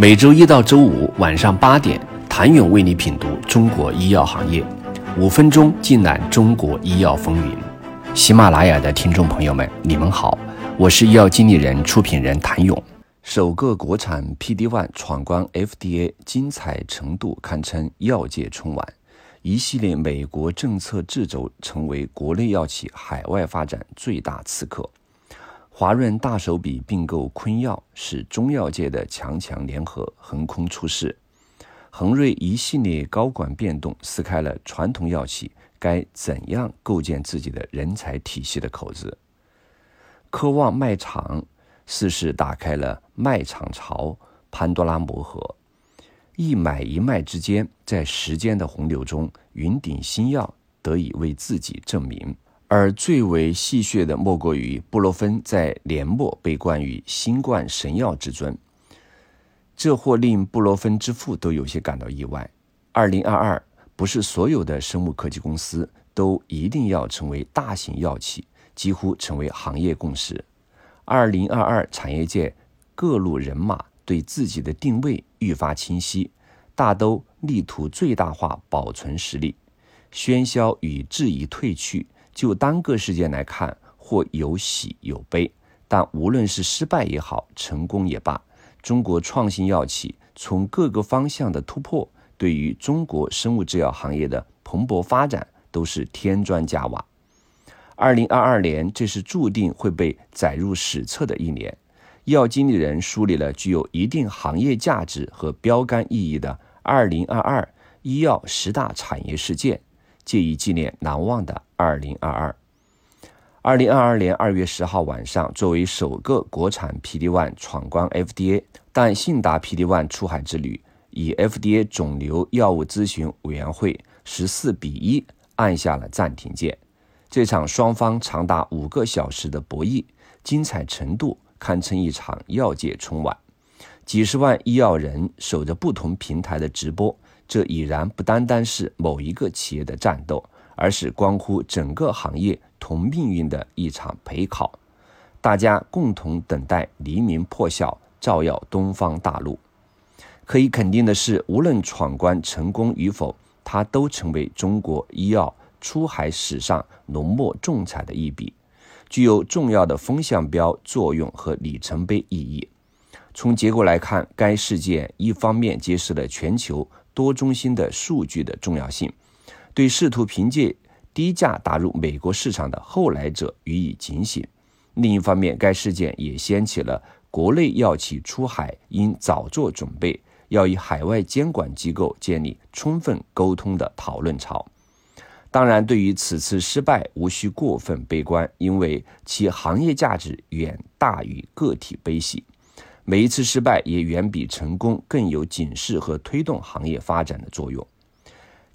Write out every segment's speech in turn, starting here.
每周一到周五晚上八点，谭勇为你品读中国医药行业，五分钟尽览中国医药风云。喜马拉雅的听众朋友们，你们好，我是医药经理人、出品人谭勇。首个国产 PD-1 闯关 FDA，精彩程度堪称药界春晚。一系列美国政策掣肘，成为国内药企海外发展最大刺客。华润大手笔并购昆药，使中药界的强强联合横空出世。恒瑞一系列高管变动，撕开了传统药企该怎样构建自己的人才体系的口子。科望卖场，似是打开了卖场潮，潘多拉魔盒。一买一卖之间，在时间的洪流中，云顶新药得以为自己证明。而最为戏谑的，莫过于布洛芬在年末被冠以“新冠神药”之尊，这或令布洛芬之父都有些感到意外。二零二二，不是所有的生物科技公司都一定要成为大型药企，几乎成为行业共识。二零二二，产业界各路人马。对自己的定位愈发清晰，大都力图最大化保存实力。喧嚣与质疑退去，就单个事件来看，或有喜有悲。但无论是失败也好，成功也罢，中国创新药企从各个方向的突破，对于中国生物制药行业的蓬勃发展，都是添砖加瓦。二零二二年，这是注定会被载入史册的一年。医药经理人梳理了具有一定行业价值和标杆意义的2022医药十大产业事件，借以纪念难忘的2022。2022年2月10号晚上，作为首个国产 PD-1 闯关 FDA，但信达 PD-1 出海之旅以 FDA 肿瘤药物咨询委员会14比1按下了暂停键。这场双方长达五个小时的博弈，精彩程度。堪称一场药界春晚，几十万医药人守着不同平台的直播，这已然不单单是某一个企业的战斗，而是关乎整个行业同命运的一场陪考。大家共同等待黎明破晓，照耀东方大陆。可以肯定的是，无论闯关成功与否，它都成为中国医药出海史上浓墨重彩的一笔。具有重要的风向标作用和里程碑意义。从结果来看，该事件一方面揭示了全球多中心的数据的重要性，对试图凭借低价打入美国市场的后来者予以警醒；另一方面，该事件也掀起了国内药企出海应早做准备，要与海外监管机构建立充分沟通的讨论潮。当然，对于此次失败，无需过分悲观，因为其行业价值远大于个体悲喜。每一次失败也远比成功更有警示和推动行业发展的作用。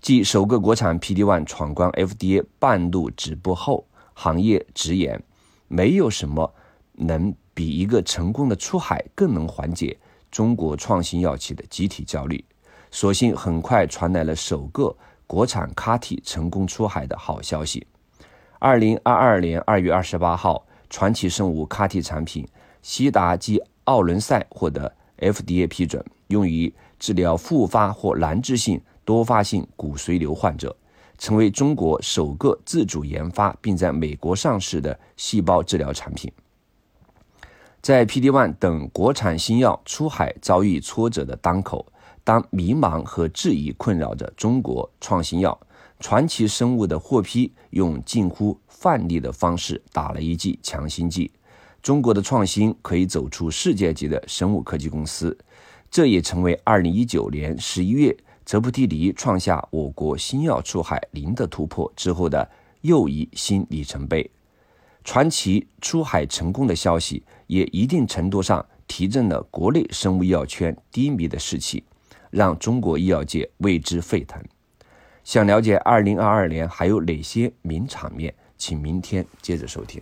继首个国产 PD-1 闯关 FDA 半路止步后，行业直言，没有什么能比一个成功的出海更能缓解中国创新药企的集体焦虑。所幸，很快传来了首个。国产 CAR-T 成功出海的好消息。二零二二年二月二十八号，传奇生物 CAR-T 产品西达基奥伦赛获得 FDA 批准，用于治疗复发或难治性多发性骨髓瘤患者，成为中国首个自主研发并在美国上市的细胞治疗产品。在 PD-1 等国产新药出海遭遇挫折的当口。当迷茫和质疑困扰着中国创新药，传奇生物的获批用近乎范例的方式打了一剂强心剂。中国的创新可以走出世界级的生物科技公司，这也成为2019年11月泽布蒂尼创下我国新药出海零的突破之后的又一新里程碑。传奇出海成功的消息，也一定程度上提振了国内生物医药圈低迷的士气。让中国医药界为之沸腾。想了解二零二二年还有哪些名场面，请明天接着收听。